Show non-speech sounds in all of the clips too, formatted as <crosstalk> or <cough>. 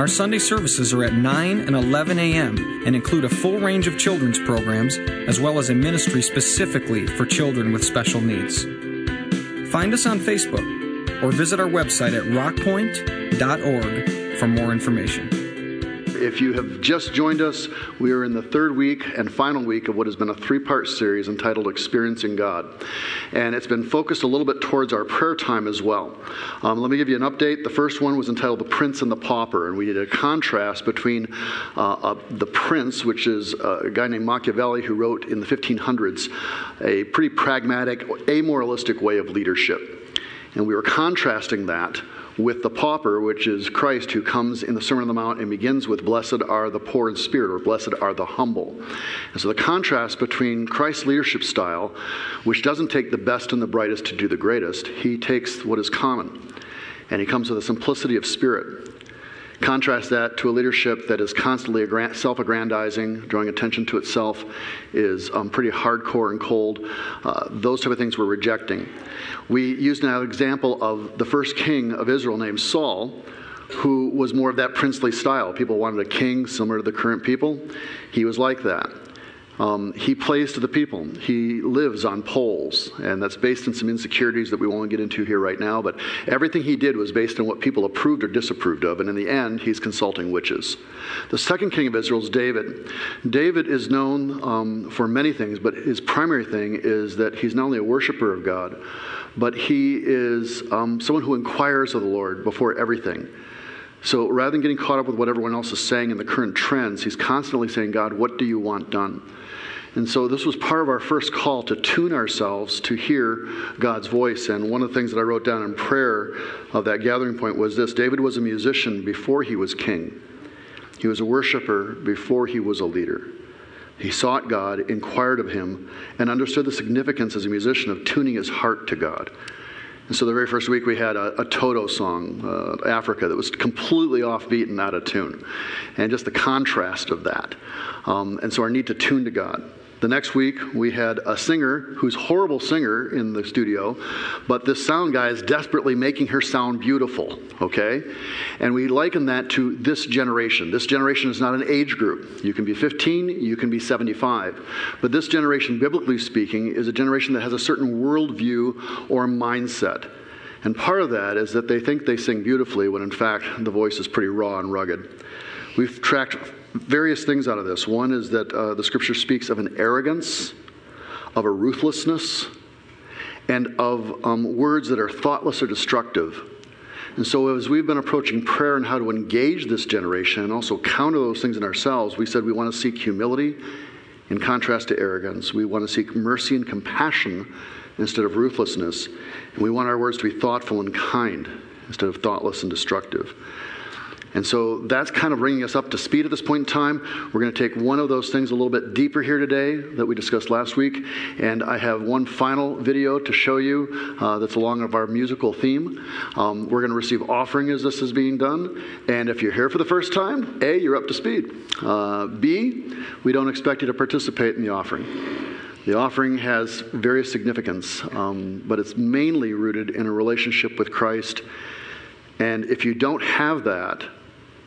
Our Sunday services are at 9 and 11 a.m. and include a full range of children's programs as well as a ministry specifically for children with special needs. Find us on Facebook or visit our website at rockpointe.org for more information. If you have just joined us, we are in the third week and final week of what has been a three part series entitled Experiencing God. And it's been focused a little bit towards our prayer time as well. Um, let me give you an update. The first one was entitled The Prince and the Pauper, and we did a contrast between uh, uh, the prince, which is a guy named Machiavelli who wrote in the 1500s a pretty pragmatic, amoralistic way of leadership. And we were contrasting that with the pauper, which is Christ, who comes in the Sermon on the Mount and begins with, Blessed are the poor in spirit, or Blessed are the humble. And so the contrast between Christ's leadership style, which doesn't take the best and the brightest to do the greatest, he takes what is common. And he comes with a simplicity of spirit. Contrast that to a leadership that is constantly self aggrandizing, drawing attention to itself, is um, pretty hardcore and cold. Uh, those type of things we're rejecting. We used an example of the first king of Israel named Saul, who was more of that princely style. People wanted a king similar to the current people. He was like that. Um, he plays to the people. He lives on polls, and that's based on some insecurities that we won't get into here right now. But everything he did was based on what people approved or disapproved of, and in the end, he's consulting witches. The second king of Israel is David. David is known um, for many things, but his primary thing is that he's not only a worshiper of God, but he is um, someone who inquires of the Lord before everything. So rather than getting caught up with what everyone else is saying in the current trends, he's constantly saying, God, what do you want done? And so this was part of our first call to tune ourselves to hear God's voice. And one of the things that I wrote down in prayer of that gathering point was this David was a musician before he was king, he was a worshiper before he was a leader. He sought God, inquired of him, and understood the significance as a musician of tuning his heart to God. And so the very first week we had a, a Toto song, uh, Africa, that was completely offbeat and out of tune. And just the contrast of that. Um, and so our need to tune to God. The next week, we had a singer who's horrible singer in the studio, but this sound guy is desperately making her sound beautiful, okay? And we liken that to this generation. This generation is not an age group. You can be 15, you can be 75. But this generation, biblically speaking, is a generation that has a certain worldview or mindset. And part of that is that they think they sing beautifully when in fact the voice is pretty raw and rugged. We've tracked various things out of this. One is that uh, the scripture speaks of an arrogance, of a ruthlessness, and of um, words that are thoughtless or destructive. And so, as we've been approaching prayer and how to engage this generation and also counter those things in ourselves, we said we want to seek humility in contrast to arrogance. We want to seek mercy and compassion instead of ruthlessness. And we want our words to be thoughtful and kind instead of thoughtless and destructive. And so that's kind of bringing us up to speed at this point in time. We're going to take one of those things a little bit deeper here today that we discussed last week. And I have one final video to show you uh, that's along of our musical theme. Um, we're going to receive offering as this is being done. And if you're here for the first time, A, you're up to speed. Uh, B, we don't expect you to participate in the offering. The offering has various significance, um, but it's mainly rooted in a relationship with Christ. And if you don't have that,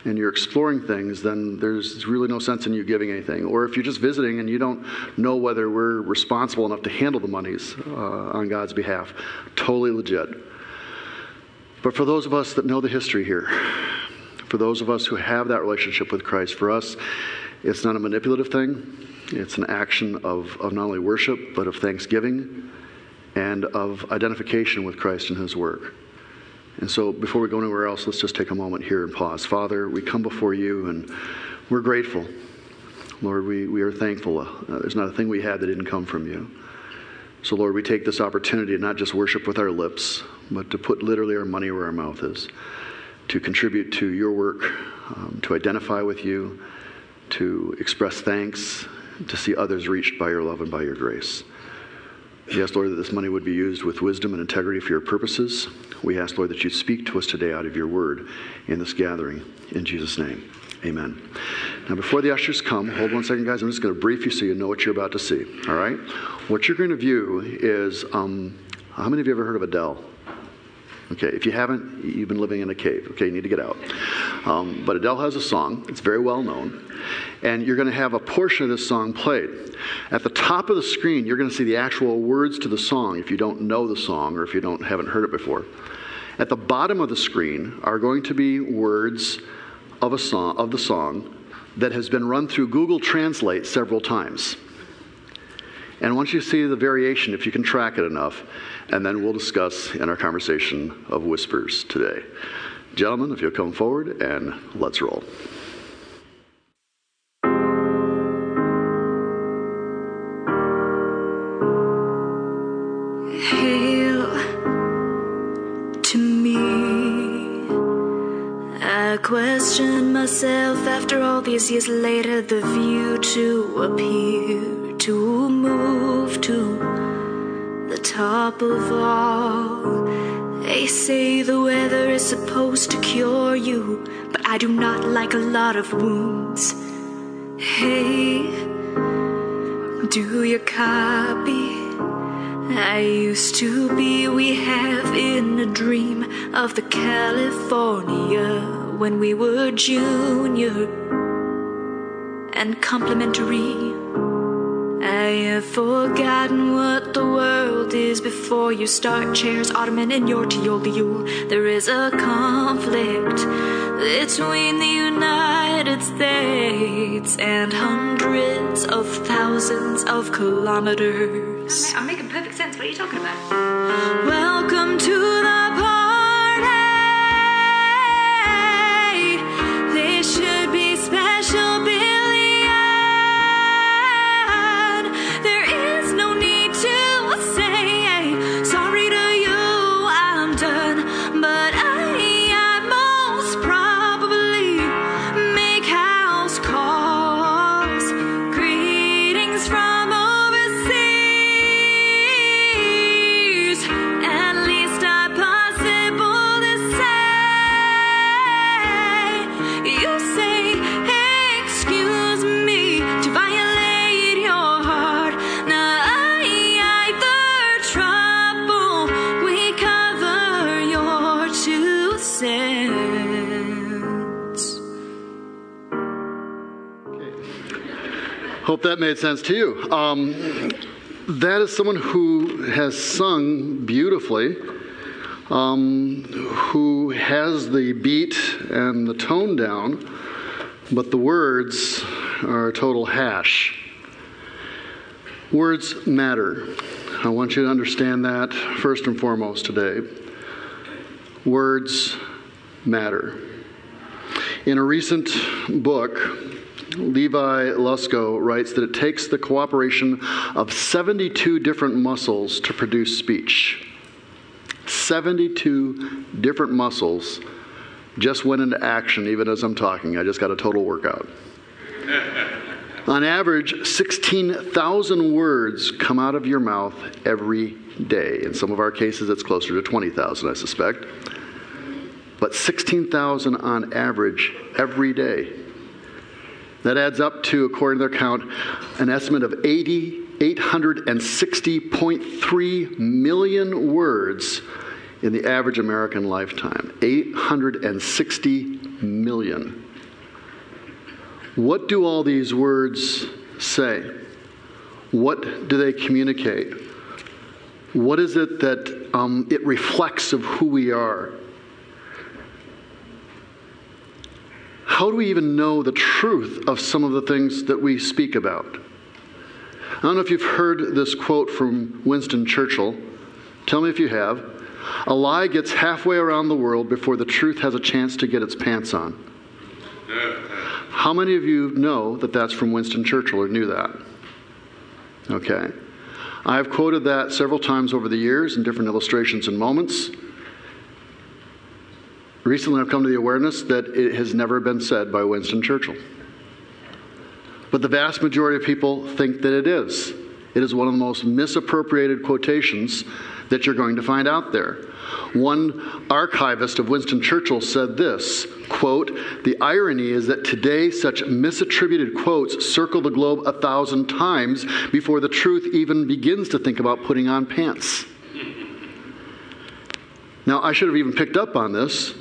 and you're exploring things, then there's really no sense in you giving anything. Or if you're just visiting and you don't know whether we're responsible enough to handle the monies uh, on God's behalf, totally legit. But for those of us that know the history here, for those of us who have that relationship with Christ, for us, it's not a manipulative thing. It's an action of, of not only worship, but of thanksgiving and of identification with Christ and His work. And so, before we go anywhere else, let's just take a moment here and pause. Father, we come before you and we're grateful. Lord, we, we are thankful. Uh, there's not a thing we had that didn't come from you. So, Lord, we take this opportunity to not just worship with our lips, but to put literally our money where our mouth is, to contribute to your work, um, to identify with you, to express thanks, to see others reached by your love and by your grace. Ask, Lord, that this money would be used with wisdom and integrity for your purposes. We ask, Lord, that you speak to us today out of your word in this gathering. In Jesus' name, amen. Now, before the ushers come, hold one second, guys. I'm just going to brief you so you know what you're about to see. All right? What you're going to view is um, how many of you ever heard of Adele? Okay, if you haven't, you've been living in a cave. Okay, you need to get out. Um, but Adele has a song, it's very well known, and you're going to have a portion of this song played. At the top of the screen, you're going to see the actual words to the song if you don't know the song or if you don't haven't heard it before. At the bottom of the screen are going to be words of a song of the song that has been run through Google Translate several times. And once you see the variation, if you can track it enough, and then we'll discuss in our conversation of whispers today. Gentlemen, if you'll come forward and let's roll. Hail to me. I question myself after all these years later, the view to appear, to move to the top of all. They say the weather is supposed to cure you, but I do not like a lot of wounds. Hey, do you copy? I used to be, we have in a dream of the California when we were junior and complimentary. I have forgotten what the world is before you start chairs, ottoman, and your tioliule. There is a conflict between the United States and hundreds of thousands of kilometers. I'm making perfect sense. What are you talking about? Welcome to the made sense to you. Um, that is someone who has sung beautifully, um, who has the beat and the tone down, but the words are a total hash. Words matter. I want you to understand that first and foremost today. Words matter. In a recent book, Levi Lusko writes that it takes the cooperation of 72 different muscles to produce speech. 72 different muscles just went into action even as I'm talking. I just got a total workout. <laughs> On average, 16,000 words come out of your mouth every day. In some of our cases, it's closer to 20,000, I suspect. But 16,000 on average every day. That adds up to, according to their count, an estimate of 80, 860.3 million words in the average American lifetime. 860 million. What do all these words say? What do they communicate? What is it that um, it reflects of who we are? How do we even know the truth of some of the things that we speak about? I don't know if you've heard this quote from Winston Churchill. Tell me if you have. A lie gets halfway around the world before the truth has a chance to get its pants on. How many of you know that that's from Winston Churchill or knew that? Okay. I've quoted that several times over the years in different illustrations and moments. Recently, I've come to the awareness that it has never been said by Winston Churchill. But the vast majority of people think that it is. It is one of the most misappropriated quotations that you're going to find out there. One archivist of Winston Churchill said this quote, The irony is that today such misattributed quotes circle the globe a thousand times before the truth even begins to think about putting on pants. Now, I should have even picked up on this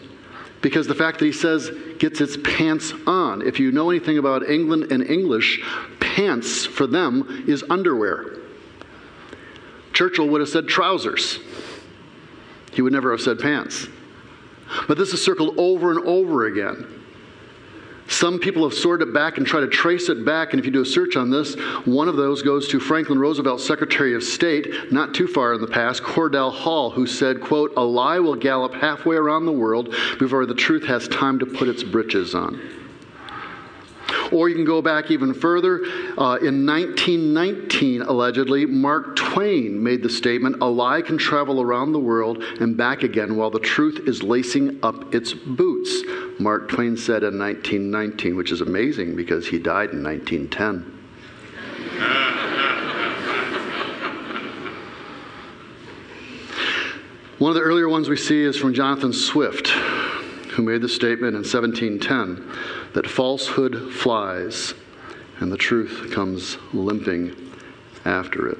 because the fact that he says gets its pants on. If you know anything about England and English, pants for them is underwear. Churchill would have said trousers. He would never have said pants. But this is circled over and over again. Some people have sorted it back and tried to trace it back, and if you do a search on this, one of those goes to Franklin Roosevelt, Secretary of State, not too far in the past, Cordell Hull, who said, quote, a lie will gallop halfway around the world before the truth has time to put its britches on. Or you can go back even further. Uh, in 1919, allegedly, Mark Twain made the statement a lie can travel around the world and back again while the truth is lacing up its boots. Mark Twain said in 1919, which is amazing because he died in 1910. <laughs> One of the earlier ones we see is from Jonathan Swift, who made the statement in 1710 that falsehood flies and the truth comes limping after it.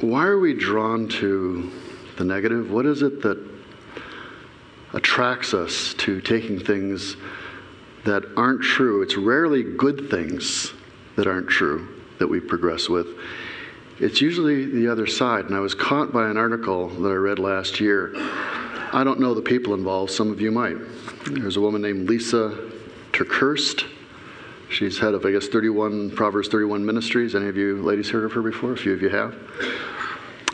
Why are we drawn to the negative? What is it that attracts us to taking things that aren't true? It's rarely good things that aren't true that we progress with. It's usually the other side. And I was caught by an article that I read last year I don't know the people involved. Some of you might. There's a woman named Lisa TerKeurst. She's head of, I guess, 31 Proverbs 31 Ministries. Any of you ladies heard of her before? A few of you have.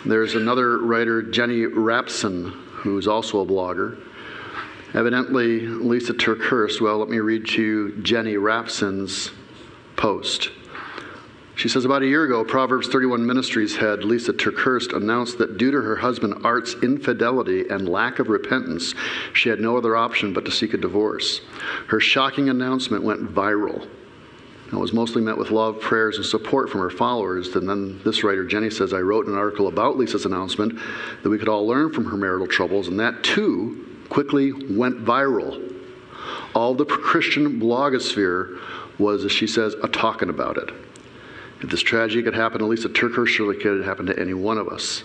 There's another writer, Jenny Rapson, who's also a blogger. Evidently, Lisa TerKeurst, well, let me read to you Jenny Rapson's post. She says about a year ago, Proverbs 31 Ministries head Lisa TerKeurst announced that due to her husband Art's infidelity and lack of repentance, she had no other option but to seek a divorce. Her shocking announcement went viral. It was mostly met with love, prayers, and support from her followers. And then this writer, Jenny, says, I wrote an article about Lisa's announcement that we could all learn from her marital troubles, and that too quickly went viral. All the Christian blogosphere was, as she says, a talking about it. If this tragedy could happen to Lisa TerKeurst, surely could happen to any one of us.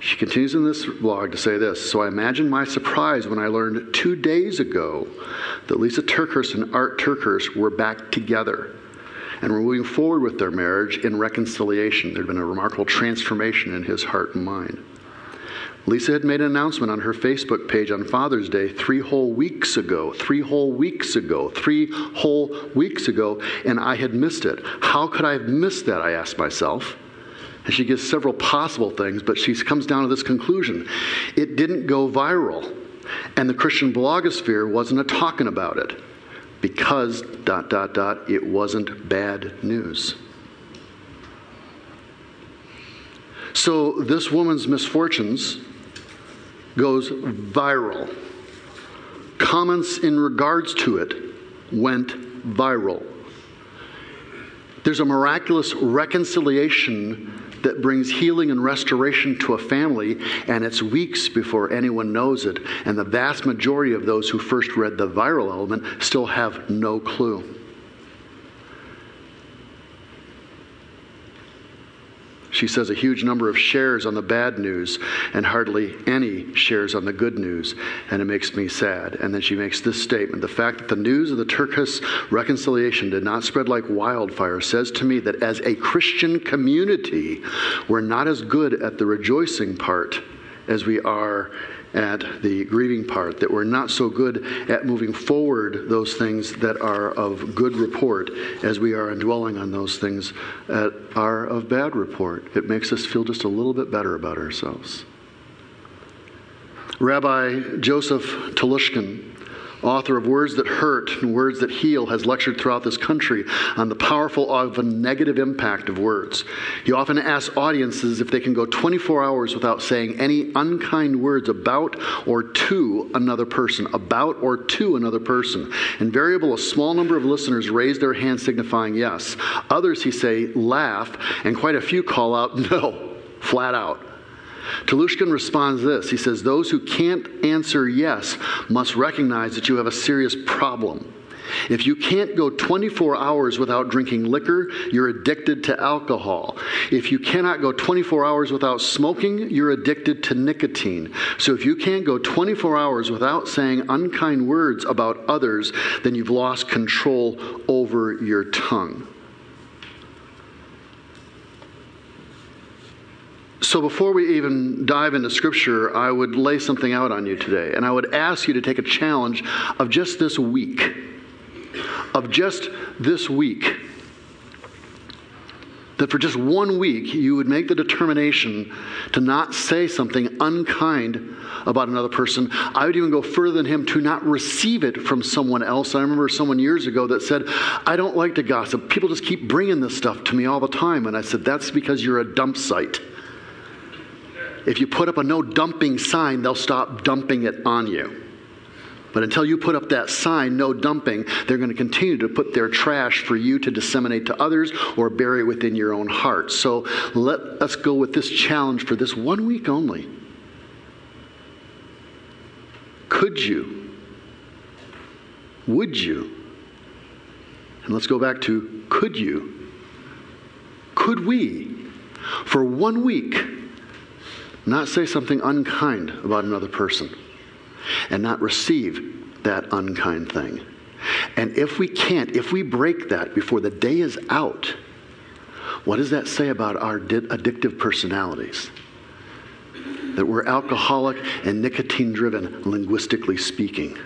She continues in this blog to say this So I imagine my surprise when I learned two days ago that Lisa TerKeurst and Art TerKeurst were back together and were moving forward with their marriage in reconciliation. There'd been a remarkable transformation in his heart and mind. Lisa had made an announcement on her Facebook page on Father's Day three whole weeks ago, three whole weeks ago, three whole weeks ago, and I had missed it. How could I have missed that? I asked myself. And she gives several possible things, but she comes down to this conclusion it didn't go viral, and the Christian blogosphere wasn't talking about it because, dot, dot, dot, it wasn't bad news. So, this woman's misfortunes goes viral. Comments in regards to it went viral. There's a miraculous reconciliation that brings healing and restoration to a family, and it's weeks before anyone knows it. And the vast majority of those who first read the viral element still have no clue. She says a huge number of shares on the bad news and hardly any shares on the good news, and it makes me sad. And then she makes this statement The fact that the news of the TerKeurst reconciliation did not spread like wildfire says to me that as a Christian community, we're not as good at the rejoicing part as we are at the grieving part, that we're not so good at moving forward those things that are of good report as we are in dwelling on those things that are of bad report. It makes us feel just a little bit better about ourselves. Rabbi Joseph Telushkin author of Words That Hurt and Words That Heal, has lectured throughout this country on the powerful of a negative impact of words. He often asks audiences if they can go 24 hours without saying any unkind words about or to another person, about or to another person. Invariable, a small number of listeners raise their hand signifying yes. Others, he say, laugh, and quite a few call out <laughs> no, flat out. Telushkin responds this. He says, Those who can't answer yes must recognize that you have a serious problem. If you can't go 24 hours without drinking liquor, you're addicted to alcohol. If you cannot go 24 hours without smoking, you're addicted to nicotine. So if you can't go 24 hours without saying unkind words about others, then you've lost control over your tongue. So, before we even dive into Scripture, I would lay something out on you today. And I would ask you to take a challenge of just this week. Of just this week. That for just one week, you would make the determination to not say something unkind about another person. I would even go further than him to not receive it from someone else. I remember someone years ago that said, I don't like to gossip. People just keep bringing this stuff to me all the time. And I said, That's because you're a dump site. If you put up a no dumping sign, they'll stop dumping it on you. But until you put up that sign, no dumping, they're going to continue to put their trash for you to disseminate to others or bury within your own heart. So let us go with this challenge for this one week only. Could you? Would you? And let's go back to could you? Could we, for one week, not say something unkind about another person and not receive that unkind thing. And if we can't, if we break that before the day is out, what does that say about our addictive personalities? That we're alcoholic and nicotine driven, linguistically speaking.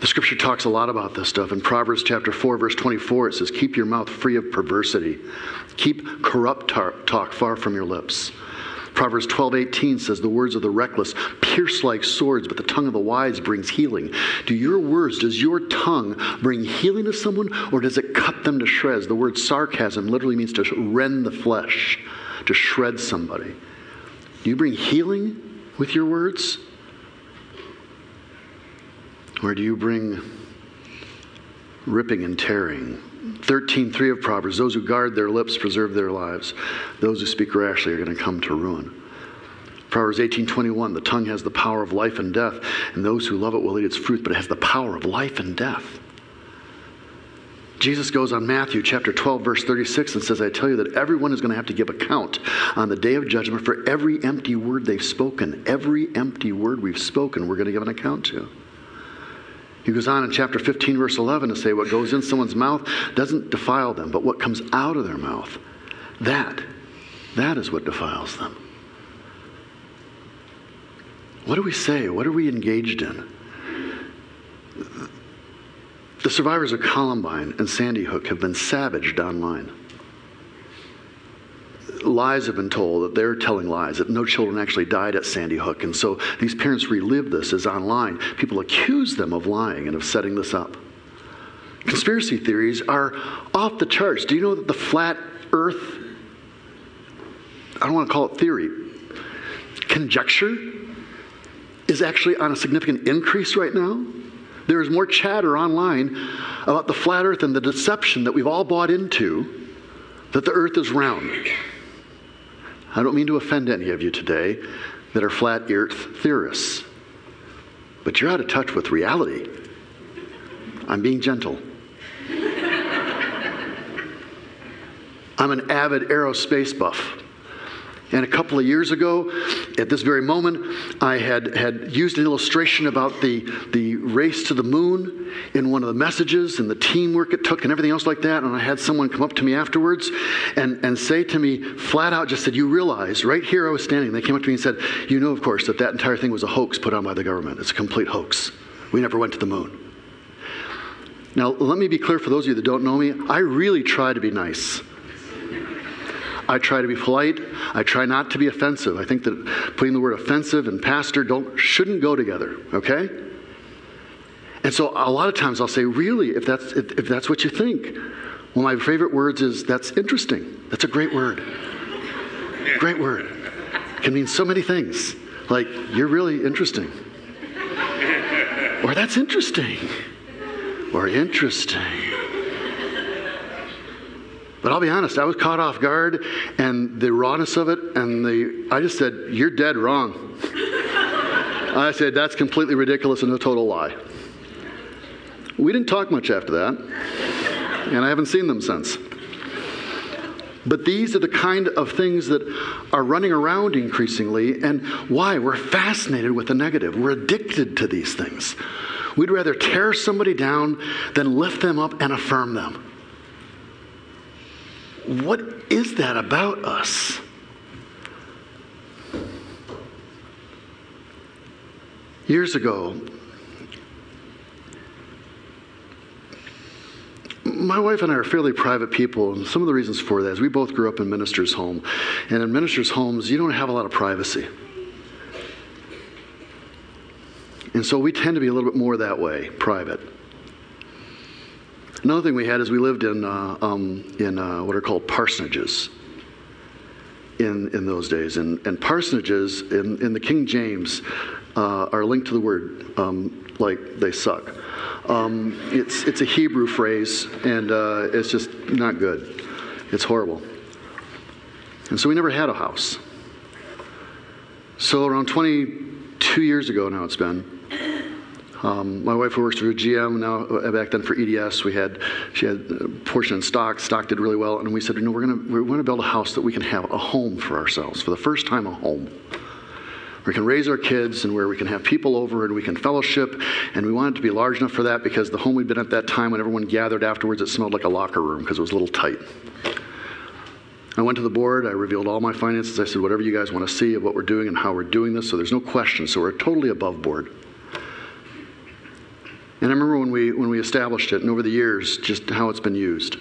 The scripture talks a lot about this stuff. In Proverbs chapter 4, verse 24, it says, Keep your mouth free of perversity, keep corrupt talk far from your lips. Proverbs 12:18 says the words of the reckless pierce like swords, but the tongue of the wise brings healing. Do your words, does your tongue bring healing to someone or does it cut them to shreds? The word sarcasm literally means to rend the flesh, to shred somebody. Do you bring healing with your words? Or do you bring ripping and tearing? 13:3 of Proverbs, those who guard their lips preserve their lives. Those who speak rashly are going to come to ruin. Proverbs 18:21, the tongue has the power of life and death, and those who love it will eat its fruit, but it has the power of life and death. Jesus goes on Matthew chapter 12 verse 36 and says, "I tell you that everyone is going to have to give account on the day of judgment for every empty word they've spoken. Every empty word we've spoken, we're going to give an account to." He goes on in chapter 15, verse 11, to say, What goes in someone's mouth doesn't defile them, but what comes out of their mouth, that, that is what defiles them. What do we say? What are we engaged in? The survivors of Columbine and Sandy Hook have been savaged online lies have been told that they're telling lies, that no children actually died at Sandy Hook. And so these parents relive this as online. People accuse them of lying and of setting this up. Conspiracy theories are off the charts. Do you know that the flat earth, I don't want to call it theory, conjecture is actually on a significant increase right now? There is more chatter online about the flat earth and the deception that we've all bought into that the earth is round. I don't mean to offend any of you today that are flat earth theorists, but you're out of touch with reality. I'm being gentle. <laughs> I'm an avid aerospace buff. And a couple of years ago, at this very moment, I had, had used an illustration about the, the race to the moon in one of the messages and the teamwork it took and everything else like that. And I had someone come up to me afterwards and, and say to me flat out, just said, You realize, right here I was standing, they came up to me and said, You know, of course, that that entire thing was a hoax put on by the government. It's a complete hoax. We never went to the moon. Now, let me be clear for those of you that don't know me, I really try to be nice. I try to be polite. I try not to be offensive. I think that putting the word offensive and pastor don't shouldn't go together, okay? And so a lot of times I'll say, really, if that's, if, if that's what you think. One of my favorite words is, that's interesting. That's a great word. Great word. Can mean so many things. Like, you're really interesting. Or that's interesting. Or interesting. But I'll be honest, I was caught off guard and the rawness of it, and the I just said, You're dead wrong. I said, That's completely ridiculous and a total lie. We didn't talk much after that, and I haven't seen them since. But these are the kind of things that are running around increasingly, and why? We're fascinated with the negative. We're addicted to these things. We'd rather tear somebody down than lift them up and affirm them. What is that about us? Years ago, my wife and I are fairly private people, and some of the reasons for that is we both grew up in ministers' home, and in ministers' homes, you don't have a lot of privacy. And so we tend to be a little bit more that way, private. Another thing we had is we lived in, uh, um, in uh, what are called parsonages in, in those days. And, and parsonages in, in the King James uh, are linked to the word um, like they suck. Um, it's, it's a Hebrew phrase, and uh, it's just not good. It's horrible. And so we never had a house. So around 22 years ago now it's been, um, my wife who works for GM now. Uh, back then for EDS, we had she had a portion in stock. Stock did really well, and we said, you know, we're to we're going to build a house that we can have a home for ourselves for the first time, a home. We can raise our kids and where we can have people over and we can fellowship. And we wanted to be large enough for that because the home we'd been at that time, when everyone gathered afterwards, it smelled like a locker room because it was a little tight. I went to the board. I revealed all my finances. I said, whatever you guys want to see of what we're doing and how we're doing this. So there's no question. So we're totally above board. And I remember when we, when we established it and over the years, just how it's been used.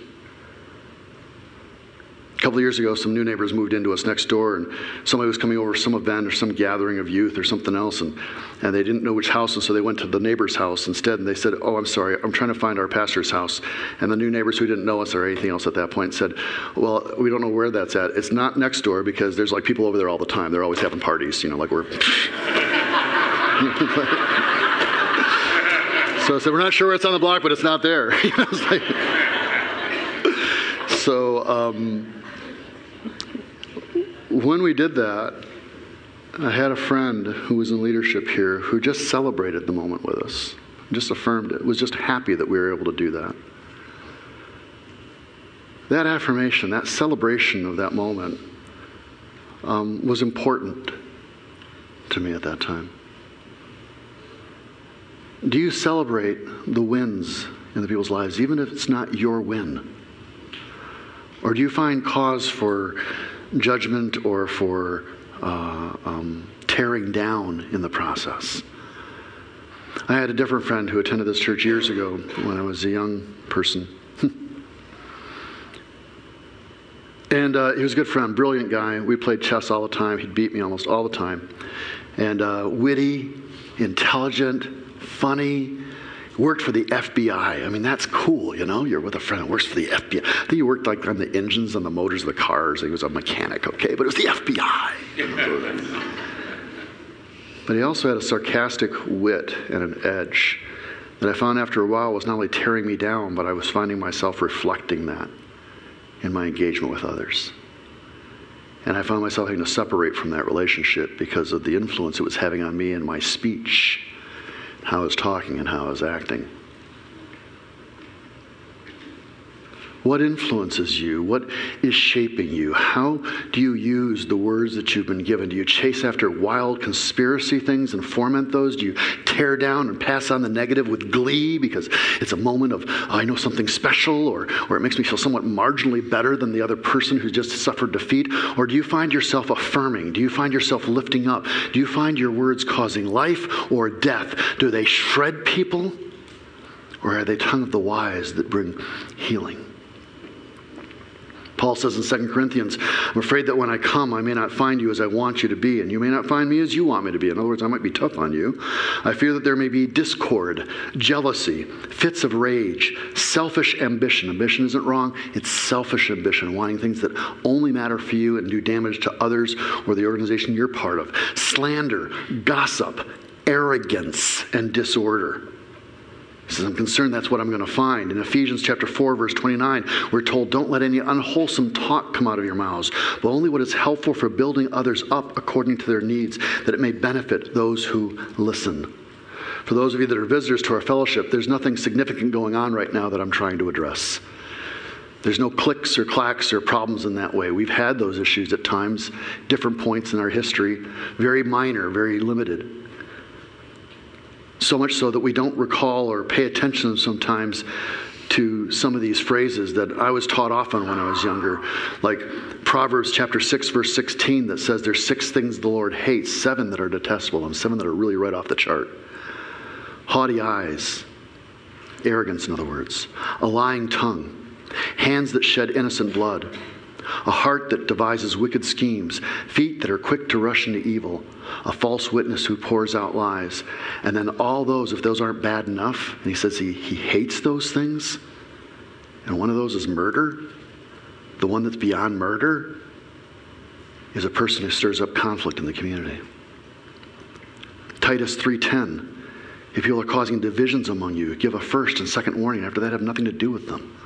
Couple of years ago, some new neighbors moved into us next door, and somebody was coming over some event or some gathering of youth or something else, and, and they didn't know which house, and so they went to the neighbor's house instead, and they said, Oh, I'm sorry, I'm trying to find our pastor's house. And the new neighbors who didn't know us or anything else at that point said, Well, we don't know where that's at. It's not next door because there's like people over there all the time. They're always having parties, you know, like we're. <laughs> So I said, We're not sure it's on the block, but it's not there. <laughs> <laughs> so um, when we did that, I had a friend who was in leadership here who just celebrated the moment with us, just affirmed it, was just happy that we were able to do that. That affirmation, that celebration of that moment um, was important to me at that time. Do you celebrate the wins in the people's lives, even if it's not your win? Or do you find cause for judgment or for uh, um, tearing down in the process? I had a different friend who attended this church years ago when I was a young person. <laughs> and uh, he was a good friend, brilliant guy. We played chess all the time. He'd beat me almost all the time. And uh, witty, intelligent, funny. Worked for the FBI. I mean, that's cool, you know? You're with a friend who works for the FBI. I think he worked like on the engines and the motors of the cars. He was a mechanic, okay? But it was the FBI. <laughs> but he also had a sarcastic wit and an edge that I found after a while was not only tearing me down, but I was finding myself reflecting that in my engagement with others. And I found myself having to separate from that relationship because of the influence it was having on me and my speech how I was talking and how I was acting. What influences you? What is shaping you? How do you use the words that you've been given? Do you chase after wild conspiracy things and foment those? Do you tear down and pass on the negative with glee because it's a moment of, oh, I know something special, or, or it makes me feel somewhat marginally better than the other person who's just suffered defeat? Or do you find yourself affirming? Do you find yourself lifting up? Do you find your words causing life or death? Do they shred people? Or are they tongue of the wise that bring healing? Paul says in 2 Corinthians, I'm afraid that when I come, I may not find you as I want you to be, and you may not find me as you want me to be. In other words, I might be tough on you. I fear that there may be discord, jealousy, fits of rage, selfish ambition. Ambition isn't wrong, it's selfish ambition, wanting things that only matter for you and do damage to others or the organization you're part of. Slander, gossip, arrogance, and disorder. He says, I'm concerned that's what I'm going to find. In Ephesians chapter 4, verse 29, we're told, Don't let any unwholesome talk come out of your mouths, but only what is helpful for building others up according to their needs, that it may benefit those who listen. For those of you that are visitors to our fellowship, there's nothing significant going on right now that I'm trying to address. There's no clicks or clacks or problems in that way. We've had those issues at times, different points in our history, very minor, very limited. So much so that we don't recall or pay attention sometimes to some of these phrases that I was taught often when I was younger, like Proverbs chapter 6, verse 16, that says there's six things the Lord hates, seven that are detestable, and seven that are really right off the chart. Haughty eyes, arrogance, in other words, a lying tongue, hands that shed innocent blood a heart that devises wicked schemes, feet that are quick to rush into evil, a false witness who pours out lies. And then all those, if those aren't bad enough, and he says he, he hates those things, and one of those is murder, the one that's beyond murder is a person who stirs up conflict in the community. Titus 3:10 If people are causing divisions among you, give a first and second warning. After that, have nothing to do with them.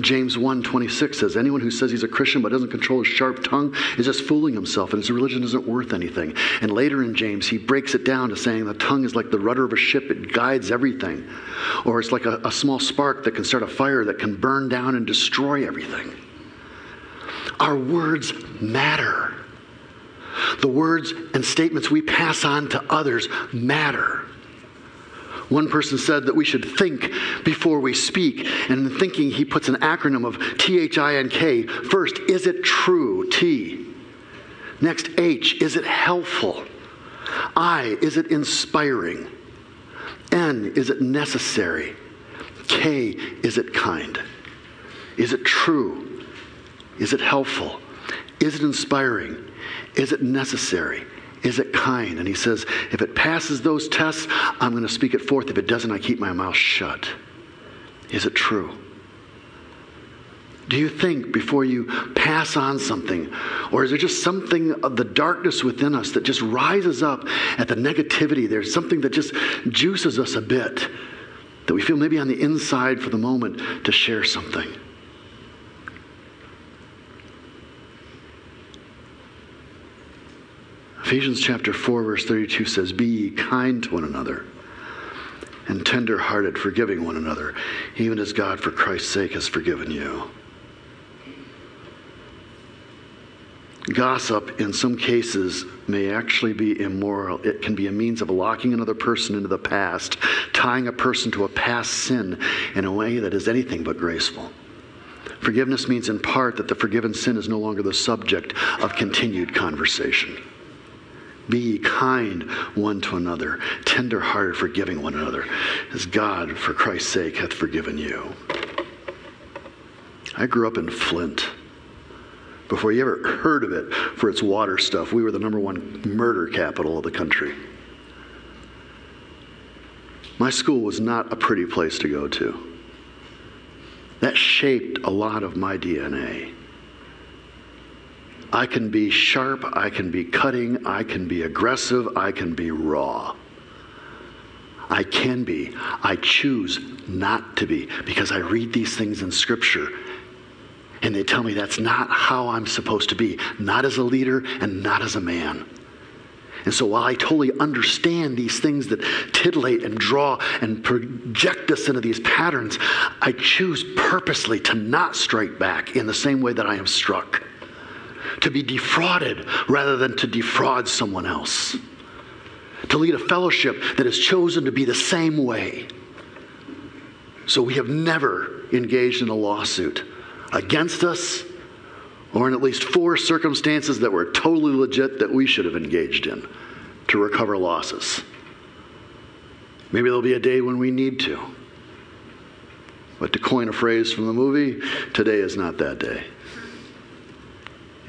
James 1:26 says anyone who says he's a Christian but doesn't control his sharp tongue is just fooling himself and his religion isn't worth anything. And later in James he breaks it down to saying the tongue is like the rudder of a ship it guides everything. Or it's like a, a small spark that can start a fire that can burn down and destroy everything. Our words matter. The words and statements we pass on to others matter. One person said that we should think before we speak. And in thinking, he puts an acronym of T H I N K. First, is it true? T. Next, H, is it helpful? I, is it inspiring? N, is it necessary? K, is it kind? Is it true? Is it helpful? Is it inspiring? Is it necessary? Is it kind? And he says, if it passes those tests, I'm going to speak it forth. If it doesn't, I keep my mouth shut. Is it true? Do you think before you pass on something? Or is there just something of the darkness within us that just rises up at the negativity? There's something that just juices us a bit that we feel maybe on the inside for the moment to share something. Ephesians chapter 4, verse 32 says, Be ye kind to one another and tender hearted, forgiving one another, even as God for Christ's sake has forgiven you. Gossip, in some cases, may actually be immoral. It can be a means of locking another person into the past, tying a person to a past sin in a way that is anything but graceful. Forgiveness means, in part, that the forgiven sin is no longer the subject of continued conversation. Be kind one to another, tender hearted, forgiving one another, as God, for Christ's sake, hath forgiven you. I grew up in Flint. Before you ever heard of it for its water stuff, we were the number one murder capital of the country. My school was not a pretty place to go to. That shaped a lot of my DNA. I can be sharp, I can be cutting, I can be aggressive, I can be raw. I can be. I choose not to be because I read these things in Scripture and they tell me that's not how I'm supposed to be, not as a leader and not as a man. And so while I totally understand these things that titillate and draw and project us into these patterns, I choose purposely to not strike back in the same way that I am struck to be defrauded rather than to defraud someone else, to lead a fellowship that has chosen to be the same way. So we have never engaged in a lawsuit against us or in at least four circumstances that were totally legit that we should have engaged in to recover losses. Maybe there'll be a day when we need to. But to coin a phrase from the movie, today is not that day.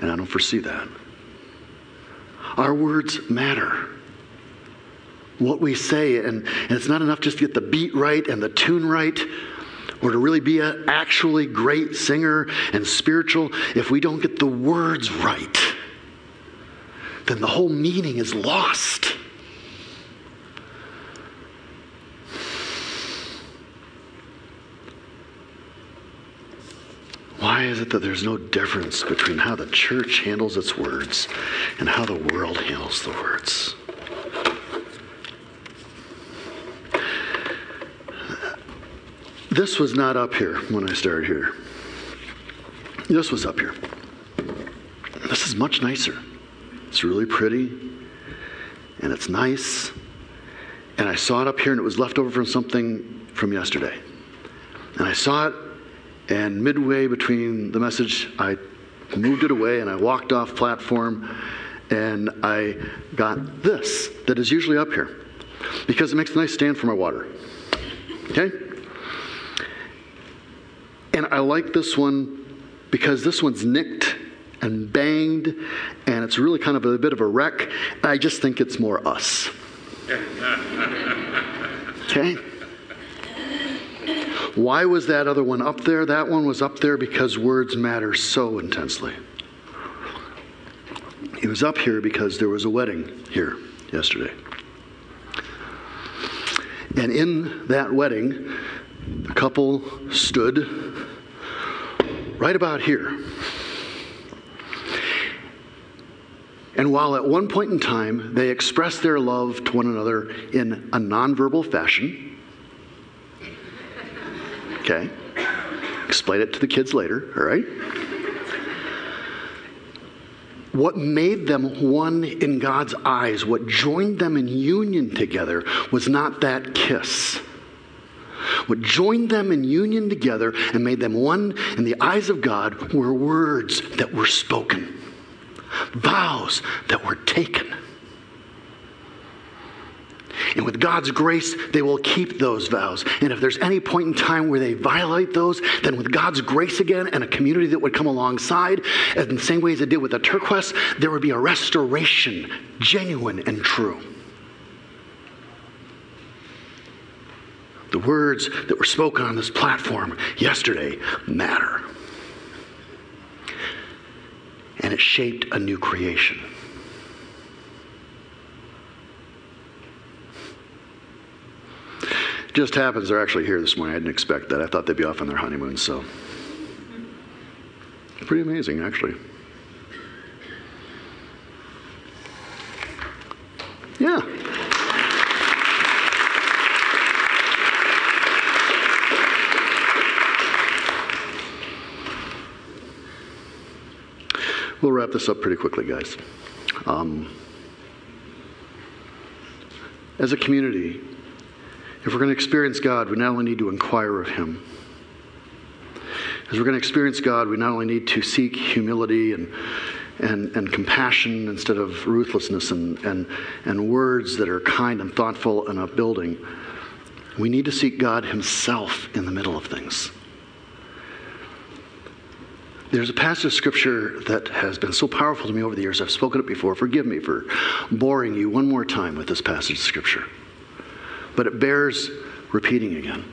And I don't foresee that. Our words matter. What we say, and, and it's not enough just to get the beat right and the tune right, or to really be an actually great singer and spiritual. If we don't get the words right, then the whole meaning is lost. Why is it that there's no difference between how the church handles its words and how the world handles the words? This was not up here when I started here. This was up here. This is much nicer. It's really pretty and it's nice. And I saw it up here and it was left over from something from yesterday. And I saw it and midway between the message, I moved it away and I walked off platform and I got this that is usually up here because it makes a nice stand for my water. Okay? And I like this one because this one's nicked and banged and it's really kind of a bit of a wreck. I just think it's more us. <laughs> Okay? Why was that other one up there? That one was up there because words matter so intensely. It was up here because there was a wedding here yesterday. And in that wedding, the couple stood right about here. And while at one point in time they expressed their love to one another in a nonverbal fashion, Okay? Explain it to the kids later, all right? What made them one in God's eyes, what joined them in union together, was not that kiss. What joined them in union together and made them one in the eyes of God were words that were spoken, vows that were taken. And with God's grace, they will keep those vows. And if there's any point in time where they violate those, then with God's grace again and a community that would come alongside, in the same way as it did with the TerKeursts, there would be a restoration, genuine and true. The words that were spoken on this platform yesterday matter. And it shaped a new creation. Just happens they're actually here this morning. I didn't expect that. I thought they'd be off on their honeymoon, so. Pretty amazing, actually. Yeah. We'll wrap this up pretty quickly, guys. Um, as a community, if we're going to experience God, we not only need to inquire of Him. As we're going to experience God, we not only need to seek humility and, and, and compassion instead of ruthlessness and, and, and words that are kind and thoughtful and upbuilding. We need to seek God Himself in the middle of things. There's a passage of scripture that has been so powerful to me over the years. I've spoken it before. Forgive me for boring you one more time with this passage of scripture but it bears repeating again.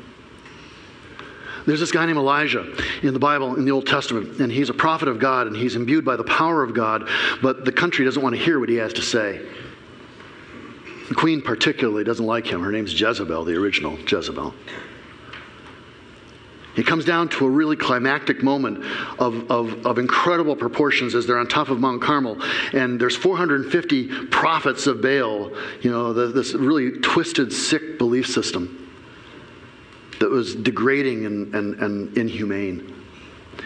There's this guy named Elijah in the Bible, in the Old Testament, and he's a prophet of God and he's imbued by the power of God, but the country doesn't want to hear what he has to say. The queen, particularly, doesn't like him. Her name's Jezebel, the original Jezebel. It comes down to a really climactic moment of, of, of, incredible proportions as they're on top of Mount Carmel. And there's 450 prophets of Baal, you know, the, this really twisted, sick belief system that was degrading and, and, and inhumane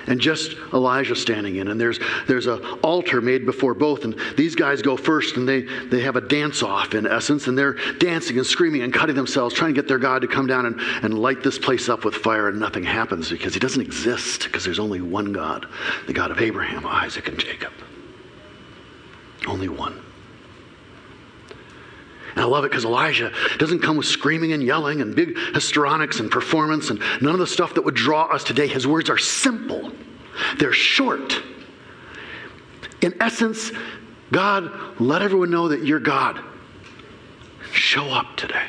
and just Elijah standing in. And there's there's an altar made before both, and these guys go first, and they they have a dance off in essence, and they're dancing and screaming and cutting themselves, trying to get their God to come down and, and light this place up with fire, and nothing happens because he doesn't exist, because there's only one God, the God of Abraham, Isaac, and Jacob. Only one. And I love it because Elijah doesn't come with screaming and yelling and big histrionics and performance and none of the stuff that would draw us today. His words are simple, they're short. In essence, God, let everyone know that you're God. Show up today.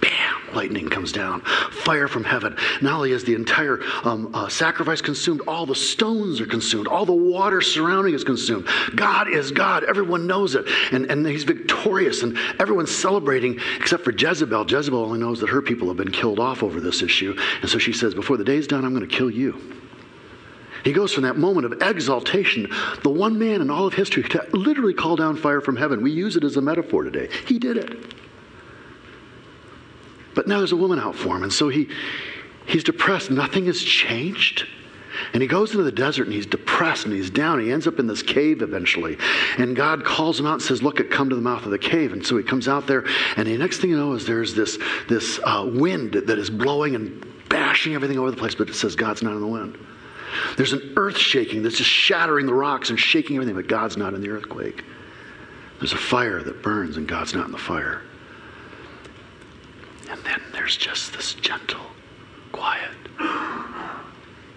Bam! Lightning comes down. Fire from heaven. Not only is the entire um, uh, sacrifice consumed, all the stones are consumed. All the water surrounding is consumed. God is God. Everyone knows it. And, and he's victorious. And everyone's celebrating except for Jezebel. Jezebel only knows that her people have been killed off over this issue. And so she says, Before the day's done, I'm going to kill you. He goes from that moment of exaltation, the one man in all of history to literally call down fire from heaven. We use it as a metaphor today. He did it. But now there's a woman out for him, and so he, he's depressed. Nothing has changed. And he goes into the desert and he's depressed and he's down. He ends up in this cave eventually. And God calls him out and says, Look, it come to the mouth of the cave. And so he comes out there, and the next thing you know is there's this, this uh, wind that is blowing and bashing everything over the place, but it says God's not in the wind. There's an earth shaking that's just shattering the rocks and shaking everything, but God's not in the earthquake. There's a fire that burns, and God's not in the fire. There's just this gentle, quiet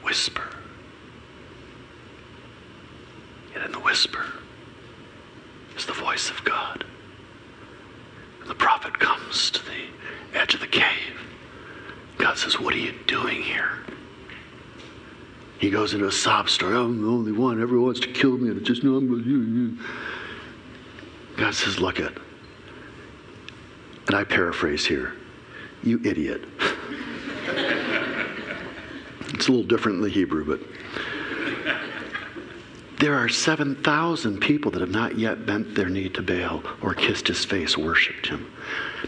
whisper. And in the whisper is the voice of God. And the prophet comes to the edge of the cave. God says, What are you doing here? He goes into a sob story. I'm the only one. Everyone wants to kill me, and it's just no, I'm going to. God says, Look it. And I paraphrase here you idiot. it's a little different in the Hebrew, but there are 7,000 people that have not yet bent their knee to Baal or kissed his face, worshiped him.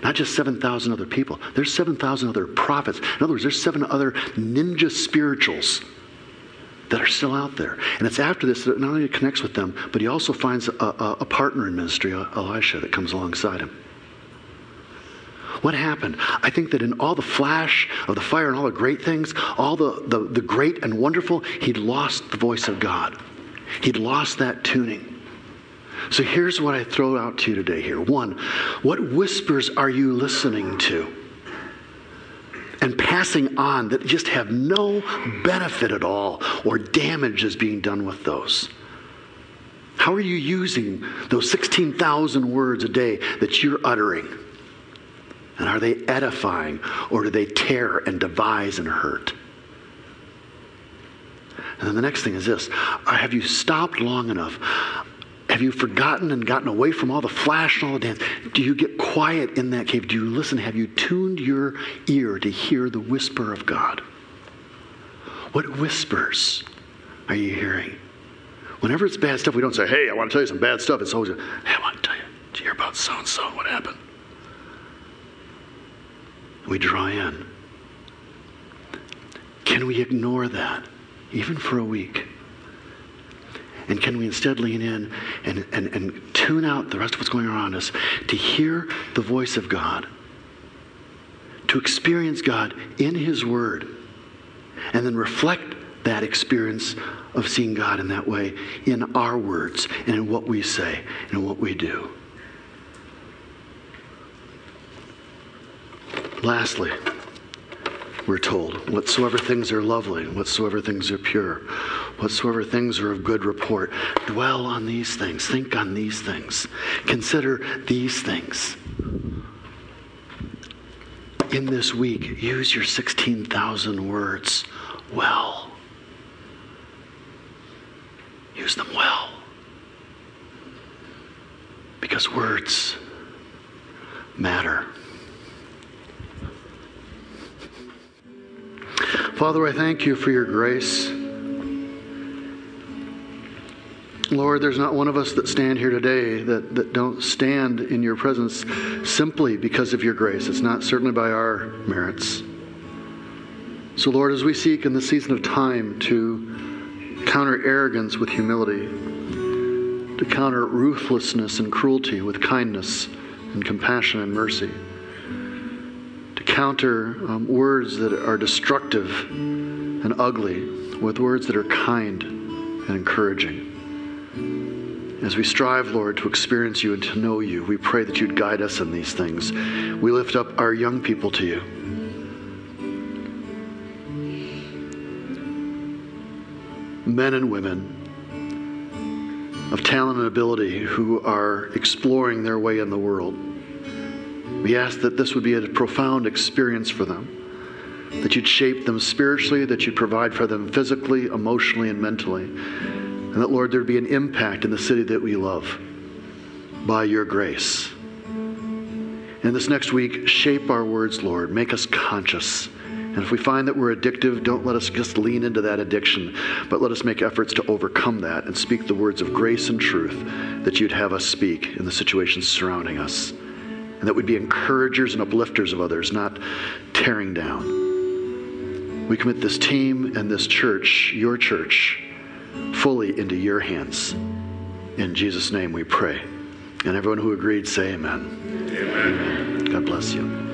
Not just 7,000 other people, there's 7,000 other prophets. In other words, there's seven other ninja spirituals that are still out there. And it's after this that not only connects with them, but he also finds a, a, a partner in ministry, Elisha, that comes alongside him. What happened? I think that in all the flash of the fire and all the great things, all the, the, the great and wonderful, he'd lost the voice of God. He'd lost that tuning. So here's what I throw out to you today here. One, what whispers are you listening to? And passing on that just have no benefit at all or damage is being done with those. How are you using those 16,000 words a day that you're uttering? And are they edifying or do they tear and devise and hurt? And then the next thing is this uh, Have you stopped long enough? Have you forgotten and gotten away from all the flash and all the dance? Do you get quiet in that cave? Do you listen? Have you tuned your ear to hear the whisper of God? What whispers are you hearing? Whenever it's bad stuff, we don't say, hey, I want to tell you some bad stuff. It's always, hey, I want to tell you, did you hear about so and so? What happened? We draw in. Can we ignore that, even for a week? And can we instead lean in and, and, and tune out the rest of what's going on around us to hear the voice of God, to experience God in His Word, and then reflect that experience of seeing God in that way in our words and in what we say and what we do? Lastly, we're told, whatsoever things are lovely, whatsoever things are pure, whatsoever things are of good report, dwell on these things, think on these things, consider these things. In this week, use your 16,000 words well. Use them well. Because words matter. Father, I thank you for your grace. Lord, there's not one of us that stand here today that, that don't stand in your presence simply because of your grace. It's not certainly by our merits. So, Lord, as we seek in this season of time to counter arrogance with humility, to counter ruthlessness and cruelty with kindness and compassion and mercy, counter um, words that are destructive and ugly with words that are kind and encouraging. As we strive, Lord, to experience you and to know you, we pray that you'd guide us in these things. We lift up our young people to you. Men and women of talent and ability who are exploring their way in the world. We ask that this would be a profound experience for them, that you'd shape them spiritually, that you'd provide for them physically, emotionally, and mentally, and that, Lord, there'd be an impact in the city that we love by your grace. And this next week, shape our words, Lord. Make us conscious and if we find that we're addictive, don't let us just lean into that addiction, but let us make efforts to overcome that and speak the words of grace and truth that you'd have us speak in the situations surrounding us. And that we'd be encouragers and uplifters of others, not tearing down. We commit this team and this church, your church, fully into your hands. In Jesus' name we pray. And everyone who agreed, say amen. Amen. amen. God bless you.